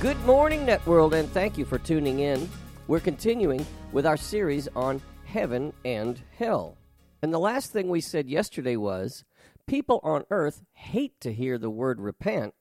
Good morning, Networld, and thank you for tuning in. We're continuing with our series on heaven and hell. And the last thing we said yesterday was people on earth hate to hear the word repent,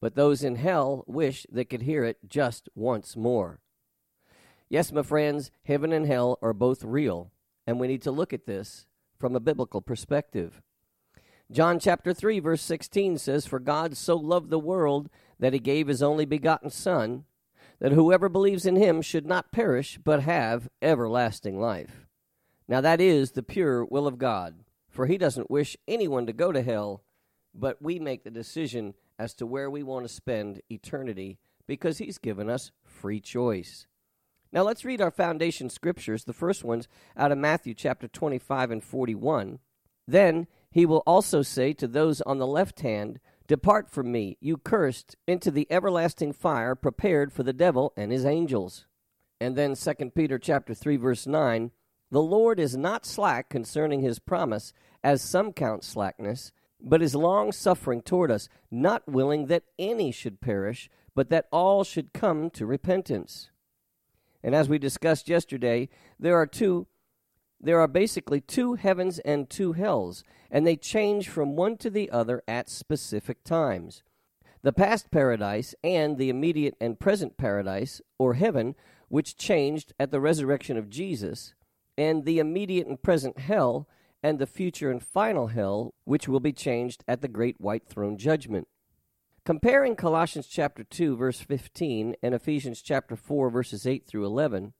but those in hell wish they could hear it just once more. Yes, my friends, heaven and hell are both real, and we need to look at this from a biblical perspective. John chapter 3 verse 16 says for God so loved the world that he gave his only begotten son that whoever believes in him should not perish but have everlasting life. Now that is the pure will of God, for he doesn't wish anyone to go to hell, but we make the decision as to where we want to spend eternity because he's given us free choice. Now let's read our foundation scriptures. The first one's out of Matthew chapter 25 and 41. Then he will also say to those on the left hand, Depart from me, you cursed, into the everlasting fire prepared for the devil and his angels. And then 2 Peter chapter 3 verse 9, the Lord is not slack concerning his promise, as some count slackness, but is long suffering toward us, not willing that any should perish, but that all should come to repentance. And as we discussed yesterday, there are two there are basically two heavens and two hells, and they change from one to the other at specific times. The past paradise and the immediate and present paradise, or heaven, which changed at the resurrection of Jesus, and the immediate and present hell, and the future and final hell, which will be changed at the great white throne judgment. Comparing Colossians chapter 2 verse 15 and Ephesians chapter 4 verses 8 through 11,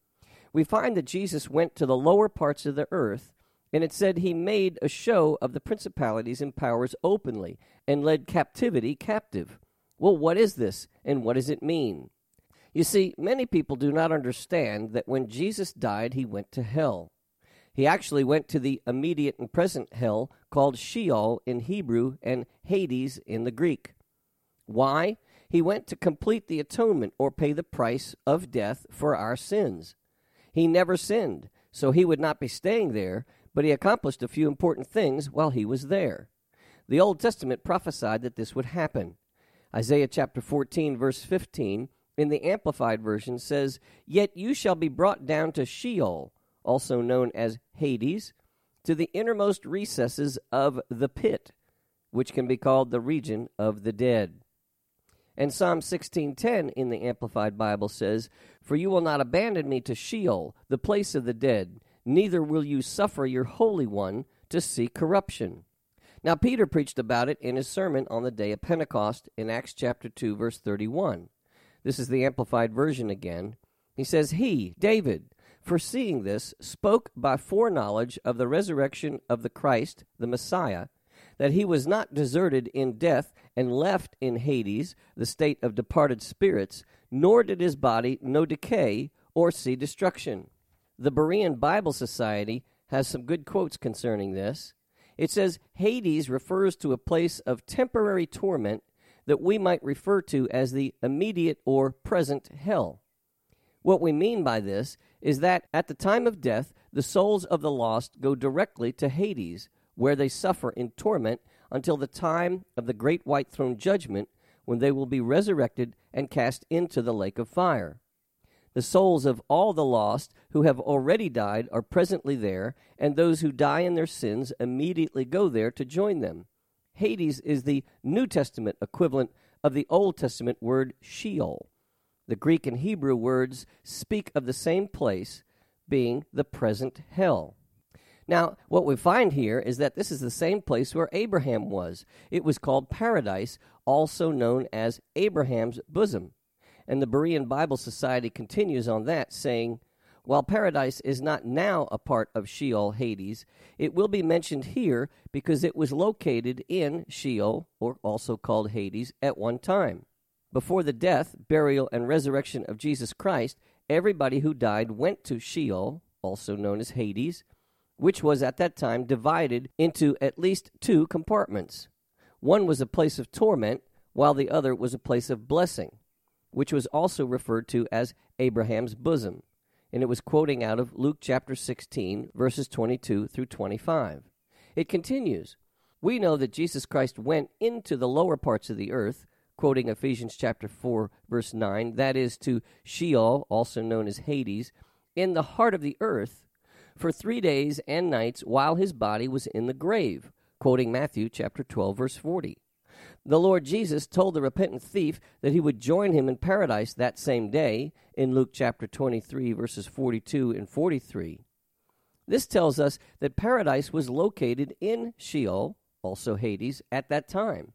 we find that Jesus went to the lower parts of the earth, and it said he made a show of the principalities and powers openly and led captivity captive. Well, what is this, and what does it mean? You see, many people do not understand that when Jesus died, he went to hell. He actually went to the immediate and present hell called Sheol in Hebrew and Hades in the Greek. Why? He went to complete the atonement or pay the price of death for our sins. He never sinned, so he would not be staying there, but he accomplished a few important things while he was there. The Old Testament prophesied that this would happen. Isaiah chapter 14, verse 15, in the Amplified Version says, Yet you shall be brought down to Sheol, also known as Hades, to the innermost recesses of the pit, which can be called the region of the dead. And Psalm 16:10 in the Amplified Bible says, "For you will not abandon me to Sheol, the place of the dead, neither will you suffer your holy one to see corruption." Now Peter preached about it in his sermon on the day of Pentecost in Acts chapter 2 verse 31. This is the amplified version again. He says, "He, David, foreseeing this, spoke by foreknowledge of the resurrection of the Christ, the Messiah, that he was not deserted in death and left in Hades, the state of departed spirits, nor did his body know decay or see destruction. The Berean Bible Society has some good quotes concerning this. It says Hades refers to a place of temporary torment that we might refer to as the immediate or present hell. What we mean by this is that at the time of death, the souls of the lost go directly to Hades, where they suffer in torment until the time of the great white throne judgment, when they will be resurrected and cast into the lake of fire. The souls of all the lost who have already died are presently there, and those who die in their sins immediately go there to join them. Hades is the New Testament equivalent of the Old Testament word Sheol. The Greek and Hebrew words speak of the same place being the present hell. Now, what we find here is that this is the same place where Abraham was. It was called paradise, also known as Abraham's bosom. And the Berean Bible Society continues on that, saying, While paradise is not now a part of Sheol, Hades, it will be mentioned here because it was located in Sheol, or also called Hades, at one time. Before the death, burial, and resurrection of Jesus Christ, everybody who died went to Sheol, also known as Hades, which was at that time divided into at least two compartments. One was a place of torment, while the other was a place of blessing, which was also referred to as Abraham's bosom. And it was quoting out of Luke chapter 16, verses 22 through 25. It continues We know that Jesus Christ went into the lower parts of the earth, quoting Ephesians chapter 4, verse 9, that is to Sheol, also known as Hades, in the heart of the earth for three days and nights while his body was in the grave, quoting Matthew chapter 12, verse 40. The Lord Jesus told the repentant thief that he would join him in paradise that same day in Luke chapter 23, verses 42 and 43. This tells us that paradise was located in Sheol, also Hades, at that time.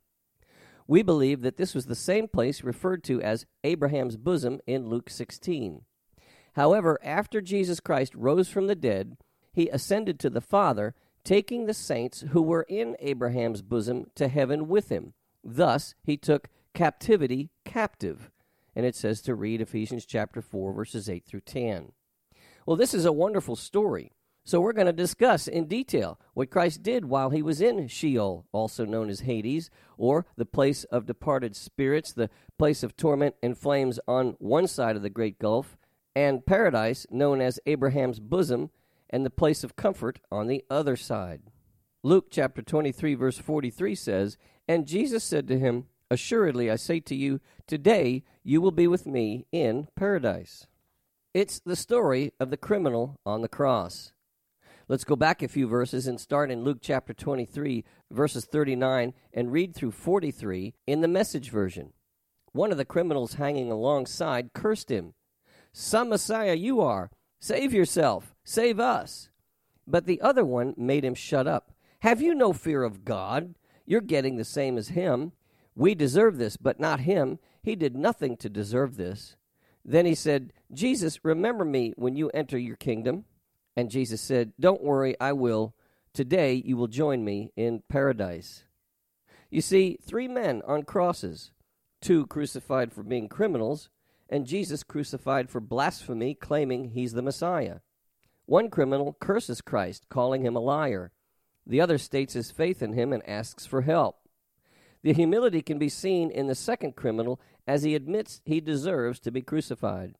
We believe that this was the same place referred to as Abraham's bosom in Luke 16. However, after Jesus Christ rose from the dead, he ascended to the Father, taking the saints who were in Abraham's bosom to heaven with him. Thus, he took captivity captive. And it says to read Ephesians chapter 4, verses 8 through 10. Well, this is a wonderful story. So, we're going to discuss in detail what Christ did while he was in Sheol, also known as Hades, or the place of departed spirits, the place of torment and flames on one side of the great gulf, and paradise, known as Abraham's bosom, and the place of comfort on the other side. Luke chapter 23, verse 43 says, And Jesus said to him, Assuredly, I say to you, today you will be with me in paradise. It's the story of the criminal on the cross. Let's go back a few verses and start in Luke chapter 23, verses 39, and read through 43 in the message version. One of the criminals hanging alongside cursed him some Messiah you are. Save yourself. Save us. But the other one made him shut up. Have you no fear of God? You're getting the same as him. We deserve this, but not him. He did nothing to deserve this. Then he said, Jesus, remember me when you enter your kingdom. And Jesus said, Don't worry, I will. Today you will join me in paradise. You see, three men on crosses, two crucified for being criminals, and Jesus crucified for blasphemy, claiming he's the Messiah. One criminal curses Christ, calling him a liar. The other states his faith in him and asks for help. The humility can be seen in the second criminal as he admits he deserves to be crucified.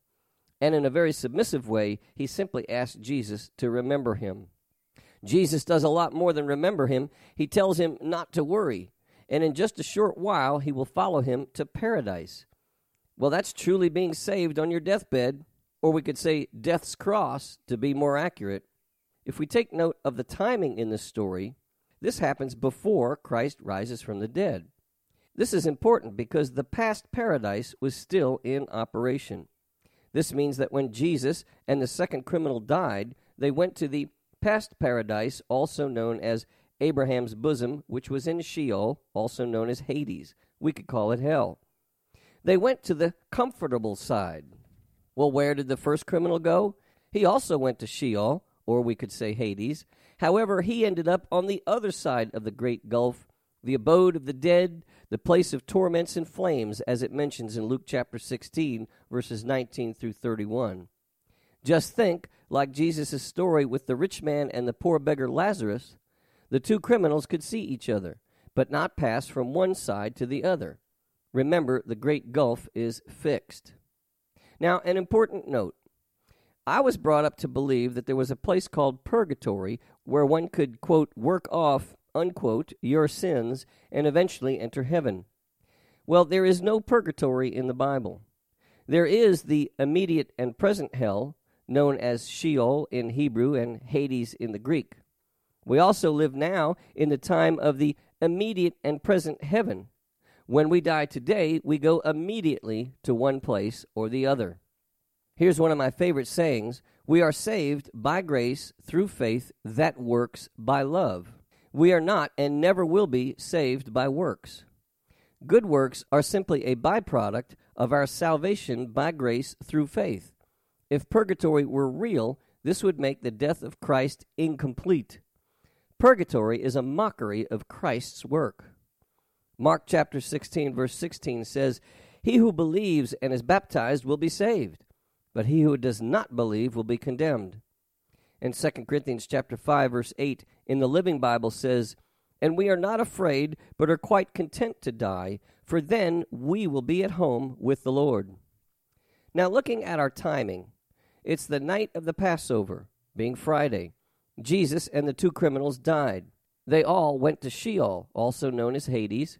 And in a very submissive way, he simply asks Jesus to remember him. Jesus does a lot more than remember him. He tells him not to worry, and in just a short while, he will follow him to paradise. Well, that's truly being saved on your deathbed, or we could say death's cross to be more accurate. If we take note of the timing in this story, this happens before Christ rises from the dead. This is important because the past paradise was still in operation. This means that when Jesus and the second criminal died, they went to the past paradise, also known as Abraham's bosom, which was in Sheol, also known as Hades. We could call it hell. They went to the comfortable side. Well, where did the first criminal go? He also went to Sheol, or we could say Hades. However, he ended up on the other side of the great gulf, the abode of the dead, the place of torments and flames, as it mentions in Luke chapter 16, verses 19 through 31. Just think, like Jesus' story with the rich man and the poor beggar Lazarus, the two criminals could see each other, but not pass from one side to the other. Remember, the great gulf is fixed. Now, an important note. I was brought up to believe that there was a place called purgatory where one could, quote, work off, unquote, your sins and eventually enter heaven. Well, there is no purgatory in the Bible. There is the immediate and present hell, known as Sheol in Hebrew and Hades in the Greek. We also live now in the time of the immediate and present heaven, When we die today, we go immediately to one place or the other. Here's one of my favorite sayings We are saved by grace through faith that works by love. We are not and never will be saved by works. Good works are simply a byproduct of our salvation by grace through faith. If purgatory were real, this would make the death of Christ incomplete. Purgatory is a mockery of Christ's work. Mark chapter 16, verse 16 says, He who believes and is baptized will be saved, but he who does not believe will be condemned. And 2 Corinthians chapter 5, verse 8 in the Living Bible says, And we are not afraid, but are quite content to die, for then we will be at home with the Lord. Now, looking at our timing, it's the night of the Passover, being Friday. Jesus and the two criminals died. They all went to Sheol, also known as Hades,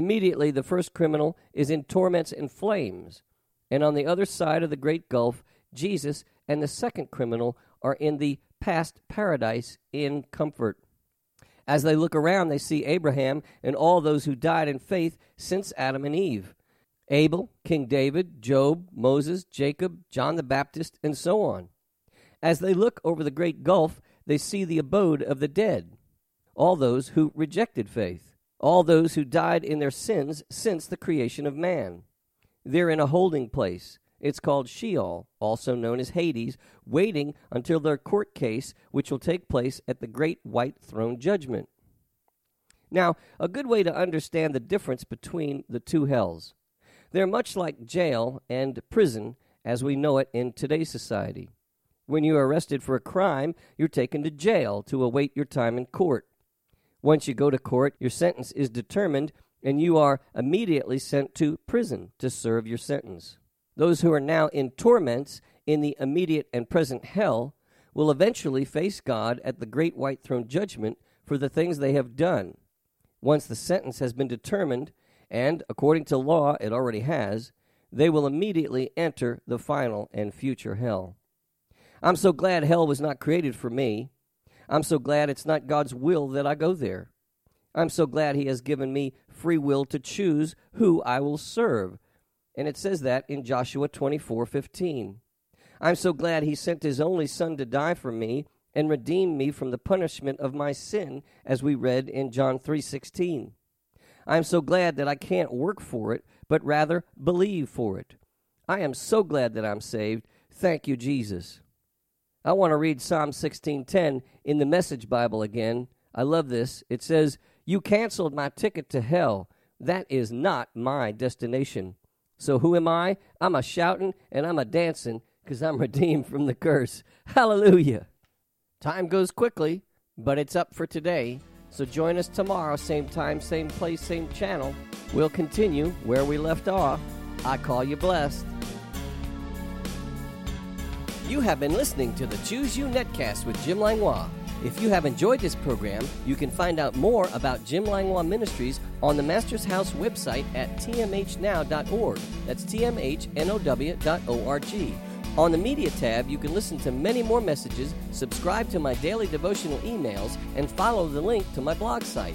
Immediately, the first criminal is in torments and flames. And on the other side of the great gulf, Jesus and the second criminal are in the past paradise in comfort. As they look around, they see Abraham and all those who died in faith since Adam and Eve Abel, King David, Job, Moses, Jacob, John the Baptist, and so on. As they look over the great gulf, they see the abode of the dead, all those who rejected faith all those who died in their sins since the creation of man. They're in a holding place. It's called Sheol, also known as Hades, waiting until their court case, which will take place at the great white throne judgment. Now, a good way to understand the difference between the two hells. They're much like jail and prison as we know it in today's society. When you're arrested for a crime, you're taken to jail to await your time in court. Once you go to court, your sentence is determined and you are immediately sent to prison to serve your sentence. Those who are now in torments in the immediate and present hell will eventually face God at the great white throne judgment for the things they have done. Once the sentence has been determined, and according to law it already has, they will immediately enter the final and future hell. I'm so glad hell was not created for me. I'm so glad it's not God's will that I go there. I'm so glad He has given me free will to choose who I will serve. And it says that in Joshua 24 15. I'm so glad He sent His only Son to die for me and redeem me from the punishment of my sin, as we read in John 3 16. I'm so glad that I can't work for it, but rather believe for it. I am so glad that I'm saved. Thank you, Jesus. I want to read Psalm 16:10 in the Message Bible again. I love this. It says, "You canceled my ticket to hell. That is not my destination. So who am I? I'm a shouting and I'm a dancing because I'm redeemed from the curse. Hallelujah." Time goes quickly, but it's up for today. So join us tomorrow, same time, same place, same channel. We'll continue where we left off. I call you blessed. You have been listening to the Choose You Netcast with Jim Langlois. If you have enjoyed this program, you can find out more about Jim Langlois Ministries on the Master's House website at tmhnow.org. That's tmhnow.org. On the Media tab, you can listen to many more messages, subscribe to my daily devotional emails, and follow the link to my blog site.